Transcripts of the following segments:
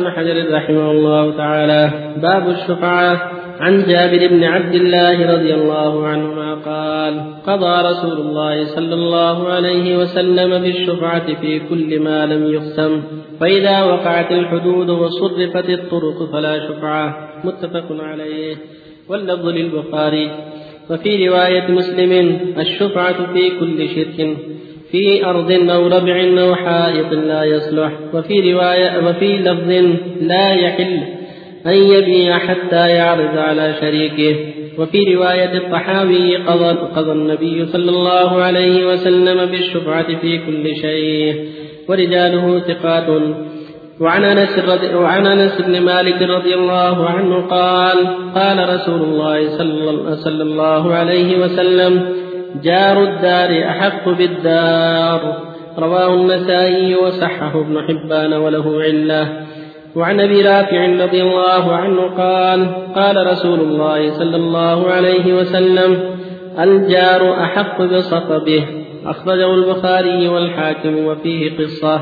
ابن حجر رحمه الله تعالى باب الشفعة عن جابر بن عبد الله رضي الله عنهما قال قضى رسول الله صلى الله عليه وسلم بالشفعة في كل ما لم يقسم فإذا وقعت الحدود وصرفت الطرق فلا شفعة متفق عليه واللفظ للبخاري. وفي رواية مسلم الشفعة في كل شرك في أرض أو ربع أو حائط لا يصلح وفي رواية وفي لفظ لا يحل أن يبيع حتى يعرض على شريكه. وفي رواية الطحاوي قضى, قضى النبي صلى الله عليه وسلم بالشفعة في كل شيء ورجاله ثقات. وعن أنس وعن أنس بن مالك رضي الله عنه قال قال رسول الله صلى الله عليه وسلم جار الدار أحق بالدار. رواه النسائي وصححه ابن حبان وله علة. وعن أبي رافع رضي الله عنه قال قال رسول الله صلى الله عليه وسلم الجار أحق بصطبه أخرجه البخاري والحاكم وفيه قصة.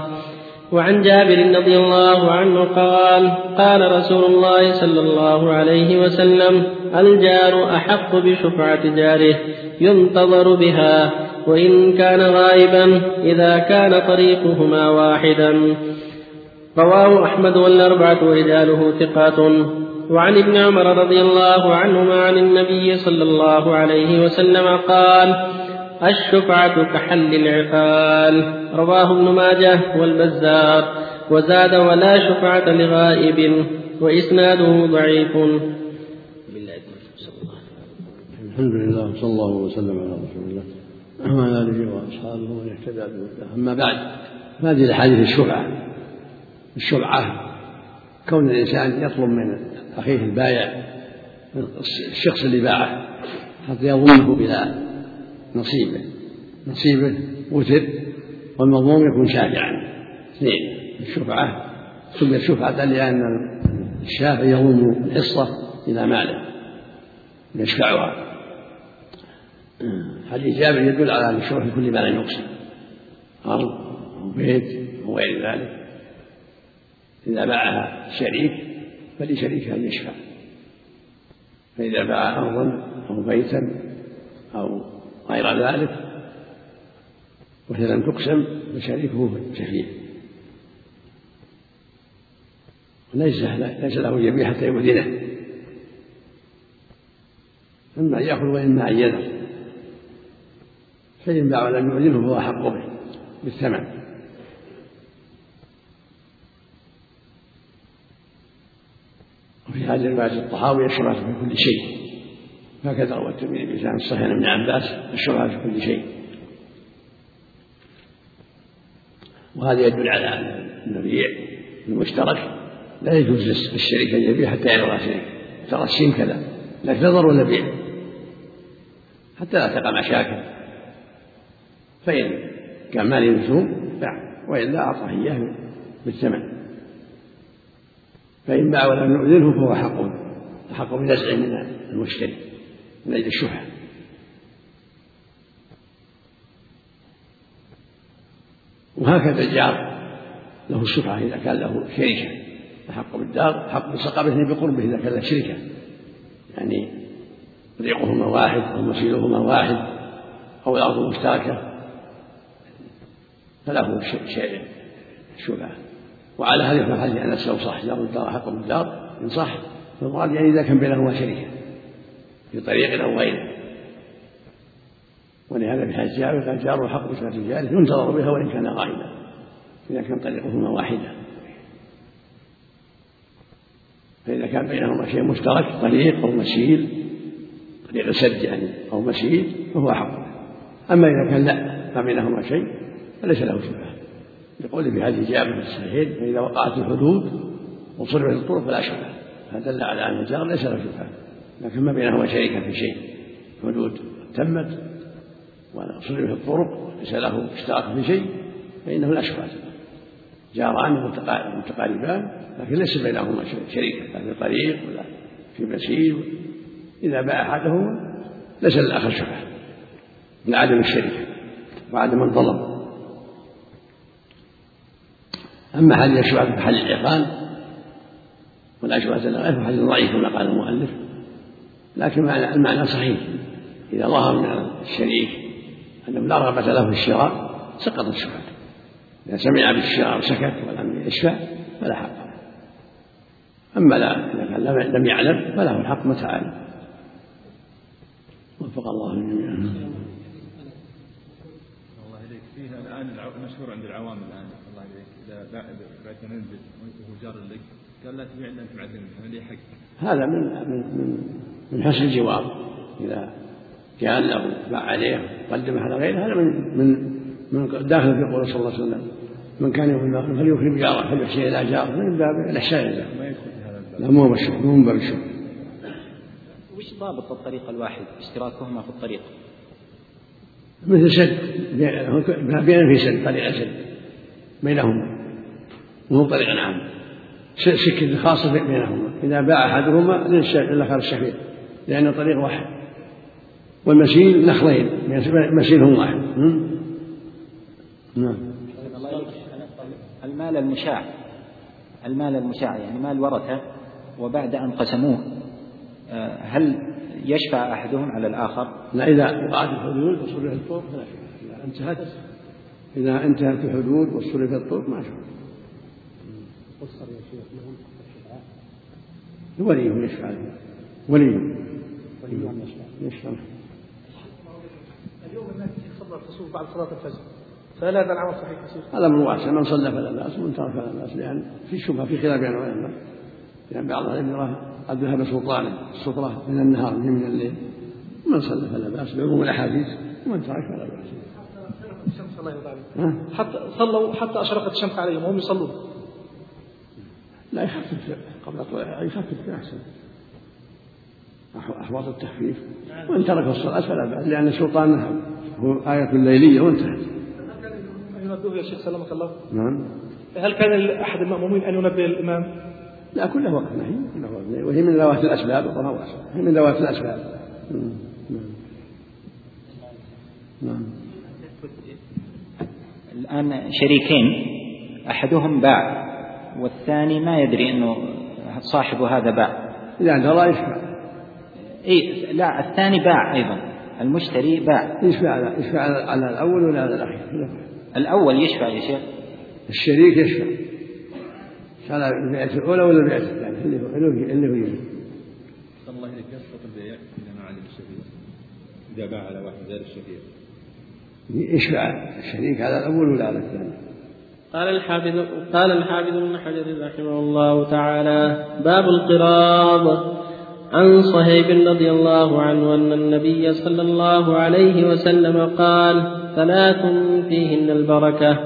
وعن جابر رضي الله عنه قال قال رسول الله صلى الله عليه وسلم الجار أحق بشفعة جاره ينتظر بها وإن كان غائبا إذا كان طريقهما واحدا. رواه أحمد والأربعة رجاله ثقات. وعن ابن عمر رضي الله عنهما عن النبي صلى الله عليه وسلم قال الشفعة كحل العقال. رواه ابن ماجه والبزار وزاد ولا شفعة لغائب وإسناده ضعيف. الحمد لله صلى الله وسلم على رسول الله. وعلى آله وأصحابه ومن اهتدى بهداه. أما بعد فهذه الأحاديث الشفعة. الشفعة كون الإنسان يطلب من أخيه البايع الشخص اللي باعه حتى يظنه بلا نصيبه. نصيبه وتر والمظلوم يكون شافعا. اثنين الشفعة. سميت شفعة لأن الشافع يضم الحصة إلى ماله يشفعها. حديث جابر يدل على الشفعة في كل ما لا يقسم أرض أو بيت أو غير ذلك. إذا باعها شريك فلشريكه أن يشفع. فإذا باع أرضا أو بيتا أو غير ذلك وإذا لم تقسم فشريكه شفيع ليس ليس له يبيع حتى يؤذنه إما أن يأخذ وإما أن يذر. فإن باع ولم يؤذنه فهو أحق به بالثمن. وفي هذه الرواية الطحاوي الشرعة في كل شيء. هكذا روى الترمذي بلسان الصحيح عن ابن عباس الشرعة في كل شيء. وهذا يدل على أن المبيع المشترك لا يجوز للشريك أن يبيع حتى يرى شيء ترى الشين كذا لا تنظر ولا بيع؟ حتى لا تقع مشاكل. فإن كان مال مفهوم باع. وإلا أعطاه إياه بالثمن. فإن باع ولم يؤذنه فهو حق أحق بنزعه من المشتري. من أجل الشبهة وهكذا الجار له الشفعة إذا كان له شركة أحق بالدار أحق بصقبه بقربه إذا كان له شركة يعني طريقهما واحد أو مسيرهما واحد أو الأرض مشتركة. فله شيء الشفعة وعلى هذه فحديث أنس لو صح جار الدار أحق بالدار. إن صح فالمراد يعني إذا كان بينهما شركة في طريق أو غيره ولهذا في حديث جابر قال جار حق بصلاة جاره ينتظر بها وإن كان غائبا إذا كان طريقهما واحدة فإذا كان بينهما شيء مشترك طريق أو مسير طريق سد يعني أو مسير فهو أحق أما إذا كان لا ما بينهما شيء فليس له شبهة. يقول في حديث جابر في الصحيحين فإذا وقعت الحدود وصرفت الطرق فلا شبهة. فدل على أن الجار ليس له شبهة. لكن ما بينهما شريكة في شيء. حدود تمت وصرف الطرق ليس له اشتراك في شيء فإنه لا شبهة جاران متقاربان لكن ليس بينهما شريكة لا في طريق ولا في مسير. إذا باع أحدهما ليس للآخر شبهة لعدم الشركة وعدم الظلم. أما هل الشبهة في حل العقال والأشبه غيره حديث ضعيف كما قال المؤلف. لكن المعنى صحيح. إذا ظهر من الشريك أنه لا رغبة له في الشراء سقط الشبهة إذا سمع بالشراء وسكت ولم يشفع فلا حق له. أما لا إذا كان لم يعلم فله الحق متى علم وفق الله الجميع. الله إليك. فيها الآن مشهور عند العوام الآن. الله إليك. إذا بعت منزل وهو جار لك قال لا تبيع إلا أنت بعت لي حق هذا من من من حسن الجوار إذا أو باع عليه قدمه على غيره هذا من من من داخل في قول صلى الله عليه وسلم. من كان يؤمن فليكرم جاره فليحسن إلى جاره. من باب الاحسان لا مو بالشكر مو من باب الشكر وش ضابط الطريق الواحد؟ اشتراكهما في الطريق؟ مثل سد. بين في سد طريق سد. بينهما. مو طريق عام سكة خاصة بينهما. إذا باع أحدهما للآخر الشفيع لأنه طريق واحد. والمسيل نخلين مسيلهم واحد. نعم. المال المشاع؟ المال المشاع؟ يعني مال ورثة وبعد أن قسموه آه، هل يشفع أحدهم على الآخر؟ لا إذا وقعت الحدود وصرفت الطرق فلا شفع إذا انتهت إذا انتهت الحدود وصرفت الطرق ما شفع فسر يا شيخ لهم ولي يشفع ولي اليوم الناس يصلى الخصوص بعد صلاة الفجر فهل هذا العمل صحيح هذا من واسع من صلى فلا بأس ومن ترك فلا بأس لأن في شبهه في خلاف بين العلماء. لأن بعض العلم يراه قد ذهب سلطانه السطرة من النهار من الليل من صلى فلا بأس بعموم الاحاديث ومن ترك فلا بأس. الشمس الله يرضى حتى صلوا حتى أشرقت الشمس عليهم وهم يصلون. لا يخفف قبل يخفف أحسن. احواط التخفيف. وإن ترك الصلاة فلا بأس لأن السلطان هو آية ليلية وانتهت. ينبهه يا شيخ سلمك الله نعم. هل كان أحد المأمومين أن ينبه الإمام؟ لا كله وقت نهي كله وقت نهي وهي من ذوات الأسباب وطرها هي من ذوات الأسباب. نعم. نعم. الآن شريكين أحدهم باع والثاني ما يدري أنه صاحب هذا باع. إذا درى يشفع إيه لا الثاني باع أيضا. المشتري باع. يشفع على يشفع على الأول ولا على الأخير؟ الأول يشفع يا شيخ. الشريك يشفع. كان البيعة الأولى ولا البيعة الثانية؟ اللي هو اللي هو يجب الله إليك يسقط البيع إذا ما علم الشفيع إذا باع على واحد غير الشفيع يشفع الشريك على الأول ولا على الثاني؟ قال الحافظ قال الحافظ ابن حجر رحمه الله تعالى باب القراض عن صهيب رضي الله عنه أن النبي صلى الله عليه وسلم قال ثلاث فيهن البركة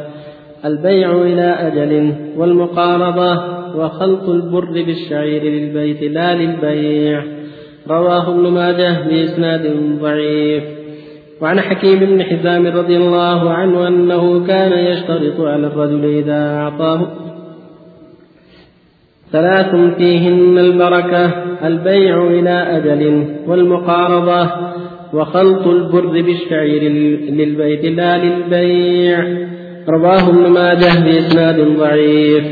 البيع إلى أجل والمقارضة وخلط البر بالشعير للبيت لا للبيع. رواه ابن ماجه بإسناد ضعيف. وعن حكيم بن حزام رضي الله عنه أنه كان يشترط على الرجل إذا أعطاه ثلاث فيهن البركة البيع إلى أجل والمقارضة وخلط البر بالشعير للبيت لا للبيع. رواه ابن ماجه بإسناد ضعيف.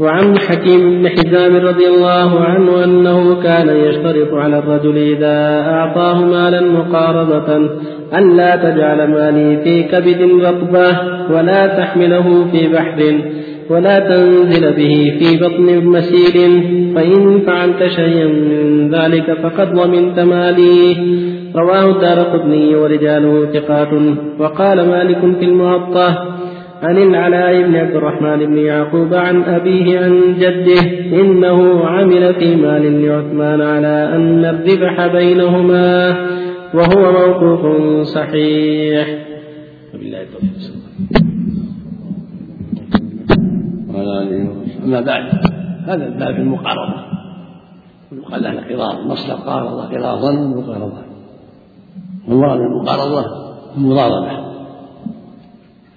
وعن حكيم بن حزام رضي الله عنه أنه كان يشترط على الرجل إذا أعطاه مالا مقارضة أن لا تجعل مالي في كبد رطبة ولا تحمله في بحر. ولا تنزل به في بطن مسير فإن فعلت شيئا من ذلك فقد ضمنت مالي. رواه الدار قطني ورجاله ثقات. وقال مالك في المعطى عن العلاء بن عبد الرحمن بن يعقوب عن أبيه عن جده إنه عمل في مال لعثمان على أن الذبح بينهما وهو موقوف صحيح. وبالله التوفيق. وعلى آله أما بعد هذا الباب في المقارنة. يقال له قراض مصدر قارضة قراضا مقارضة والمراد المقارضة المضاربة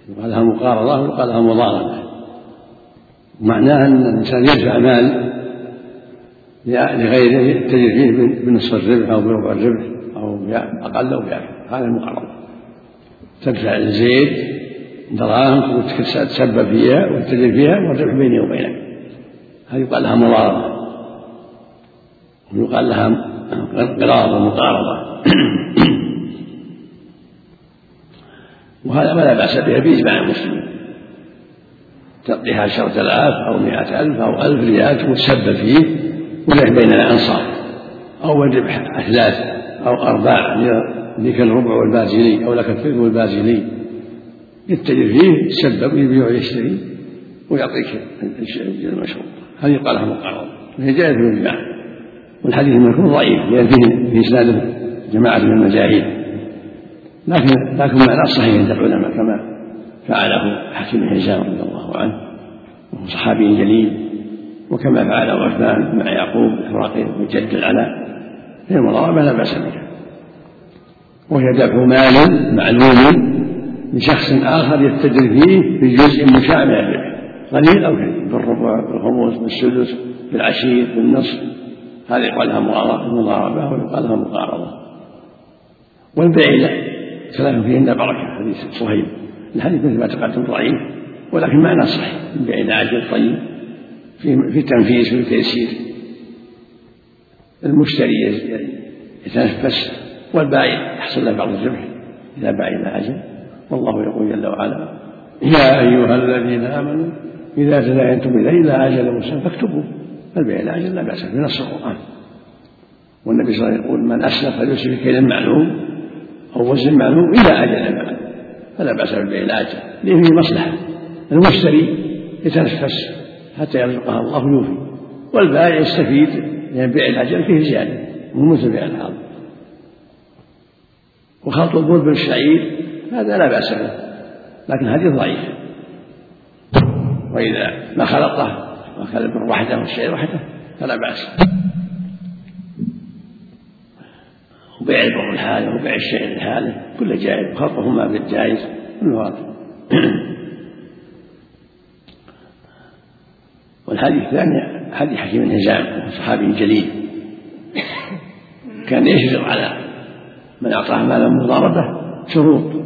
يقال لها مقارضة ويقال لها مضاربة. معناها أن الإنسان يدفع مال لغيره يتجر فيه بنصف الربح أو بربع الربح أو بأقل أو بأكثر هذا المقارضة تدفع لزيد دراهم وتسبب فيها وتتجر فيها والربح بيني وبينك. هذه يقال لها مضاربة. يقال لها قراض ومقارضة وهذا ما لا بأس به بإجماع المسلمين تعطيها عشرة آلآف أو مئة ألف أو ألف ريال تسبب فيه وله بين الأنصار. أو الربح أثلاث أو أرباع لك الربع والبازلي أو لك الثلث والبازلي. يتجر فيه يتسبب يبيع ويشتري ويعطيك المشروط هذه يقال لها مقارنة وهي جائزة بالإجماع والحديث المذكور ضعيف لأن فيه في إسناد جماعة من المجاهيل. لكن لكن معناه صحيح عند العلماء كما فعله حكيم حزام رضي الله عنه وهو صحابي جليل. وكما فعله عثمان مع يعقوب الفراقي وجد العلاء. هي المضاربة لا بأس بها وهي دفع مال معلوم لشخص آخر يتجر فيه في جزء مشاع من الربح قليل أو كثير. بالربع بالخمس بالسدس بالعشير بالنصف. هذه يقال لها مضاربة ويقال لها مقارضة والبيع لا كلام فيه إلا بركة. حديث صهيب الحديث مثل ما تقدم ضعيف ولكن معناه صحيح. البيع إلى عجل طيب. في في التنفيذ في التيسير. المشتري يتنفس والبائع يحصل له بعض الربح إذا باع إلى أجل. والله يقول جل وعلا يا أيها الذين آمنوا إذا تداينتم إلى أجل مسلم فاكتبوا البيع إلى أجل لا بأس بنص القرآن. والنبي صلى الله عليه وسلم يقول من أسلف فليسلف كيل معلوم أو وزن معلوم إلى أجل معلوم فلا بأس بالبيع إلى أجل. لأن فيه مصلحة. المشتري يتنفس حتى يرزقها الله يوفي والبائع يستفيد لأن بيع الأجل فيه زيادة مو مثل بيع الحاضر. وخلط البول بالشعير هذا لا بأس به. لكن هذه ضعيف. وإذا ما خلطه وأخذ البر وحده والشعير وحده فلا بأس. وبيع البر لحاله وبيع الشعير لحاله كله جائز وخلطهما بالجائز كله واضح والحديث الثاني حديث حكيم بن هزام صحابي جليل. كان يشرط على من أعطاه مالا مضاربة شروط.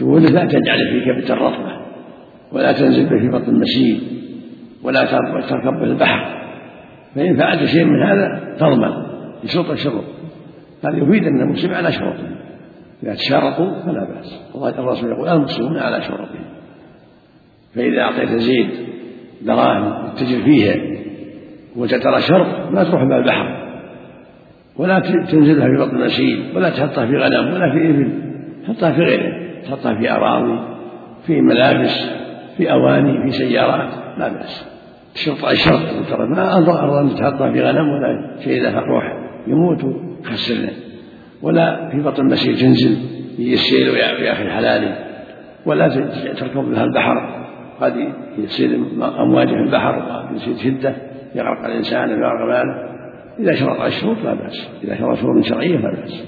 يقول لا تجعل في كبت الرطبة ولا تنزل به في بطن المسيل ولا تركب به البحر. فإن فعلت شيء من هذا تضمن بشرط الشروط. هذا يفيد أن المسلم على شروطه. إذا تشارطوا فلا بأس. الرسول يقول المسلمون على شروطهم. فإذا أعطيت زيد دراهم تجر فيها وتترى شرط ما تروح بها البحر. ولا تنزلها في بطن المسيل ولا تحطها في غنم ولا في إبل تحطها في غيره تحطها في أراضي في ملابس في أواني في سيارات لا بأس. الشرط الشرط ترى ما أضر أن تحطها في غنم ولا شيء إذا روح يموت ويخسرنا ولا في بطن المسيل تنزل السيل في آخر حلاله ولا تركب لها البحر. قد يصير أمواج في البحر وقد يصير شدة يغرق الإنسان ويغرق ماله. إذا شرط على الشروط لا بأس إذا شرط شروط شرعية لا بأس.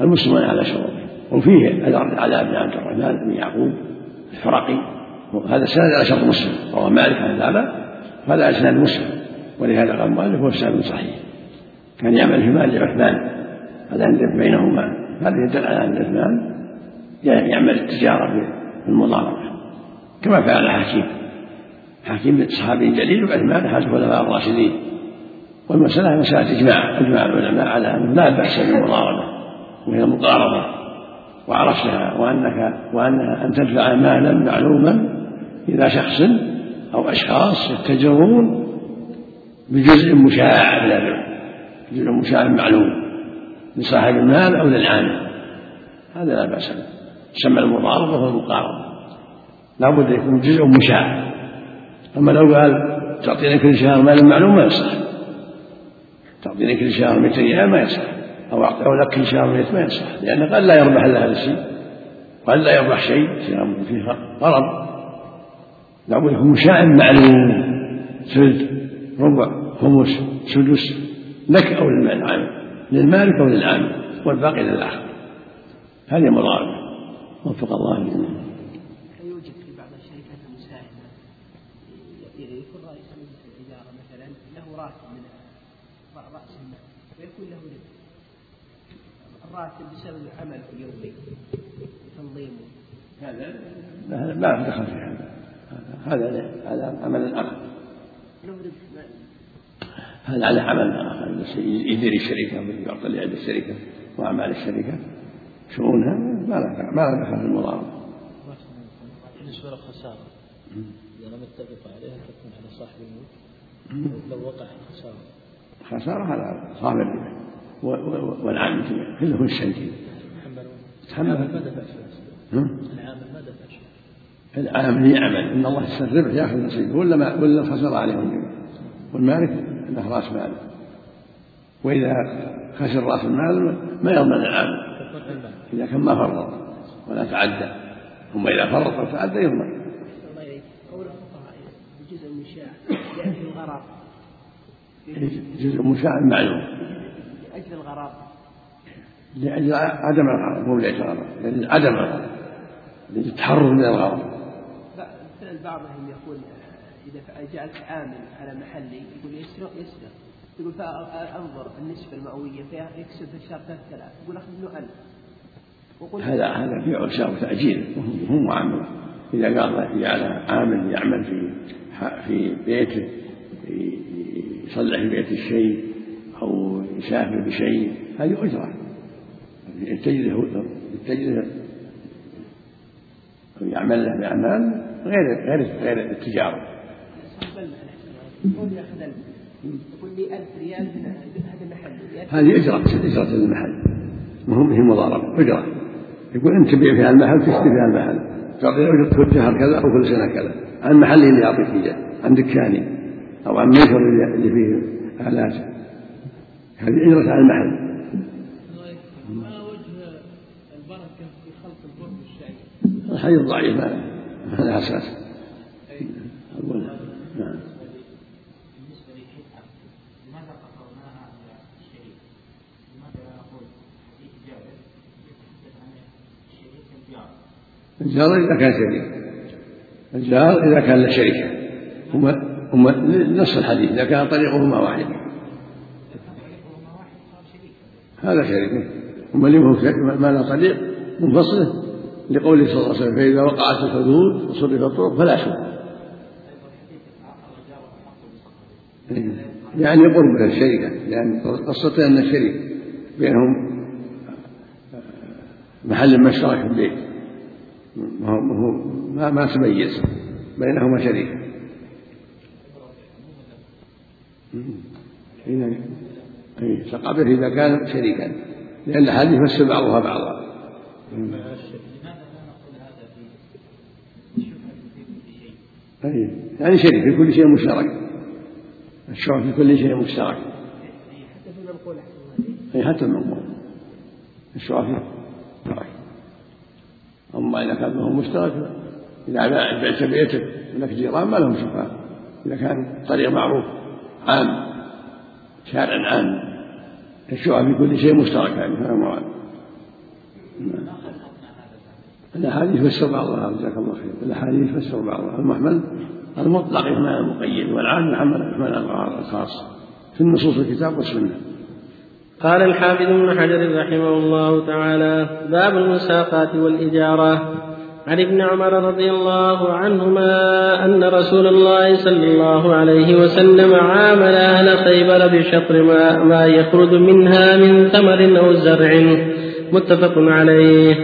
المسلمون على شروط وفيه على ابن عبد الرحمن بن يعقوب الفرقي هذا سند على شرط مسلم رواه مالك عن هذا هذا إسناد مسلم ولهذا قال المؤلف هو إسناد صحيح. كان يعمل في مال عثمان هذا يندب بينهما هذا يدل على ان عثمان. يعمل التجارة في المضاربة كما فعل حكيم. حكيم صحابي جليل وعثمان احد الخلفاء الراشدين. والمسألة مسألة إجماع إجماع العلماء على أنه لا بأس بالمضاربة وهي المقاربة وعرفتها وأنك وأنها أن تدفع مالا معلوما إلى شخص أو أشخاص يتجرون بجزء مشاع من الربح جزء مشاع معلوم لصاحب المال أو للعامل هذا لا بأس به. تسمى المضاربة والمقاربة لا بد يكون جزء مشاع. أما لو قال تعطينا كل شهر مال معلوم ما يصح. تعطينا كل شهر 200 ريال ما يصح. أو أعطيه لك كل شهر 100 ما يصح. لأنه قد لا يربح إلا هذا الشيء. قد لا يربح شيء. فيه غرض لابد يكون مشاع معلوم. ثلث ربع. خمس. سدس. لك أو للعامل للمالك أو للعامل والباقي للآخر. هذه مضاربة. وفق الله جميعا يوجد في بعض الشركات المساهمة يكون رئيس الإدارة مثلا له راتب من رأس المال ويكون له ربح الراتب بسبب عمله اليومي تنظيمه. هذا؟ ما دخل في هذا هذا هذا عمل ربح هذا على عمل يدير الشركة ويعطي لعد الشركة وأعمال الشركة. شؤونها ما لا ما لا دخل في المضاربة. بالنسبة للخسارة إذا لم يتفق عليها تكون على صاحب الملك. لو وقع الخسارة خسارة على صاحب الربا والعامل كلهم الشيء تحمل. ما دفع العامل ما دفع شيء العامل يعمل إن الله يستر الربح ياخذ نصيبه ولا ما ولا خسر عليهم الجميع والمالك له رأس مال. وإذا خسر رأس المال ما يضمن العامل. إذا كان ما فرط ولا تعدى. ثم إذا فرط وتعدى يضمن. قول الفقهاء بجزء من الشاع لأجل الغرض جزء مشاع معلوم. لأجل الغرض لأجل عدم الغرض مو لأجل الغرض لأجل عدم الغرض للتحرر من الغرض مثلا بعضهم يقول إذا جعلت عامل على محلي يقول يسرق يسرق. يقول فأنظر النسبة المئوية فيكسب في الشهر 3000 يقول أخذ منه 1000 وقل هذا هذا بيع وشراء وتأجير وهو معاملة. إذا قال جعل عامل يعمل في في بيته يصلح في الشيء أو يسافر بشيء هذه أجرة يتجره يتجره أو يعمل له بأعمال غير غير غير التجارة. يقول لي 1000 ريال هذا المحل هذه أجرة أجرة المحل مهم هي مضاربة أجرة يقول أنت تبيع في المحل تشتري في المحل تعطي أجرة كل شهر كذا أو كل سنة كذا عن محلي اللي يعطيك إياه عن دكاني أو عن ميسر اللي فيه آلات هذه أجرة على المحل؟ الحديث ضعيف ما له أساس أقول نعم عن الجار؟ إذا كان شريك الجار إذا كان له هم نص الحديث إذا كان طريقهما واحد. هذا شريك. اللي ما له طريق منفصل لقوله صلى الله عليه وسلم فإذا وقعت الحدود وصرفت الطرق فلا شبهة يعني قرب الشركة لأن قصته أن الشريك بينهم محل مشترك في البيت. ما ما, تميز بينهما شريكة إذا أي تقابل إذا كان شريكا. لأن الحديث يفسر بعضها بعضا. أي يعني شريك في كل شيء مشترك. الشرع في كل شيء مشترك. حتى في المنقول أي حتى المنقول فيه مشترك أما إذا كان له مشترك إذا بعت بيتك لك جيران ما لهم شفاء إذا كان طريق معروف. عام شارع عام الشقق في كل شيء مشترك يعني هذا مراد. الأحاديث فسر بعضها جزاك الله خير. الأحاديث فسر بعضها. المحمل المطلق يحمل المقيد والعام يحمل يحمل الخاص. في النصوص الكتاب والسنة. قال الحافظ ابن حجر رحمه الله تعالى باب المساقات والإجارة. عن ابن عمر رضي الله عنهما أن رسول الله صلى الله عليه وسلم عامل أهل خيبر بشطر ما, ما يخرج منها من ثمر أو زرع متفق عليه.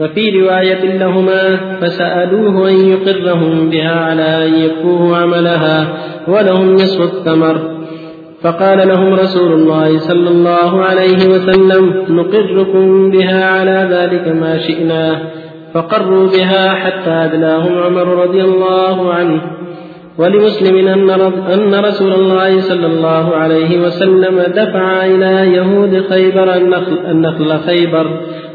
وفي رواية لهما فسألوه أن يقرهم بها على أن يكفوه عملها ولهم نصف الثمر. فقال لهم رسول الله صلى الله عليه وسلم نقركم بها على ذلك ما شئنا. فقروا بها حتى أدلاهم عمر رضي الله عنه. ولمسلم أن رسول الله صلى الله عليه وسلم دفع إلى يهود خيبر النخل, خيبر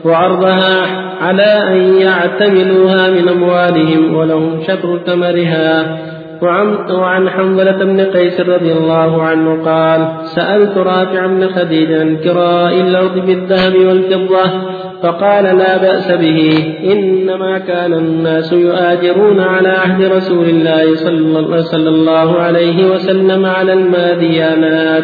وعرضها على أن يعتملوها من أموالهم ولهم شطر ثمرها. وعن حنظلة بن قيس رضي الله عنه قال سألت رافع بن خديج عن كراء الأرض بالذهب والفضة فقال لا بأس به إنما كان الناس يؤاجرون على عهد رسول الله صلى الله عليه وسلم على الماديانات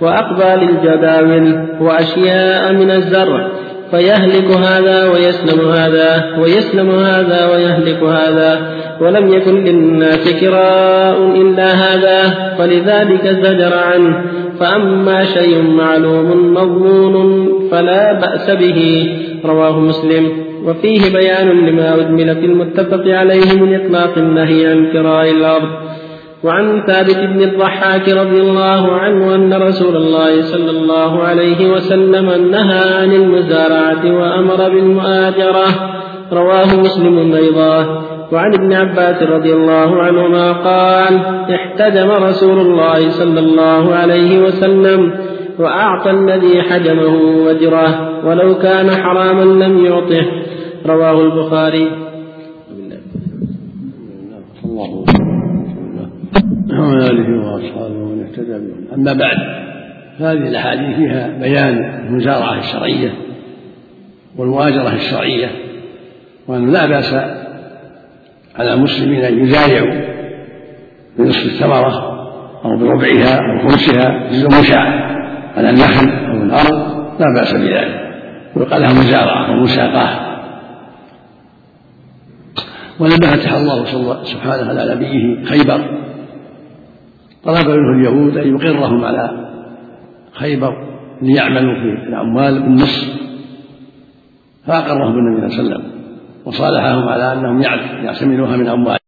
وأقبال الجداول وأشياء من الزرع فيهلك هذا ويسلم هذا ويسلم هذا ويهلك هذا ولم يكن للناس كراء إلا هذا فلذلك زجر عنه فأما شيء معلوم مضمون فلا بأس به رواه مسلم. وفيه بيان لما أجمل في المتفق عليه من إطلاق النهي عن كراء الأرض. وعن ثابت بن الضحاك رضي الله عنه أن رسول الله صلى الله عليه وسلم نهى عن المزارعة وأمر بالمؤاجرة. رواه مسلم أيضا. وعن ابن عباس رضي الله عنهما قال احتجم رسول الله صلى الله عليه وسلم وأعطى الذي حجمه وجره ولو كان حراما لم يعطه رواه البخاري الله وعلى اله واصحابه ومن اهتدى اما بعد فهذه الاحاديث فيها بيان المزارعه الشرعيه والمؤاجره الشرعيه وان لا باس على المسلمين ان يزارعوا بنصف الثمره أو بربعها أو خمسها جزء مشاع على النخل أو الأرض لا بأس بذلك. ويقال لها مزارعة أو مساقاه ولما فتح الله سبحانه على نبيه خيبر. طلب منه اليهود أن يقرهم على خيبر ليعملوا في الأموال بالنصف فأقرهم النبي صلى الله عليه وسلم وصالحهم على أنهم يعتمدوها من أموال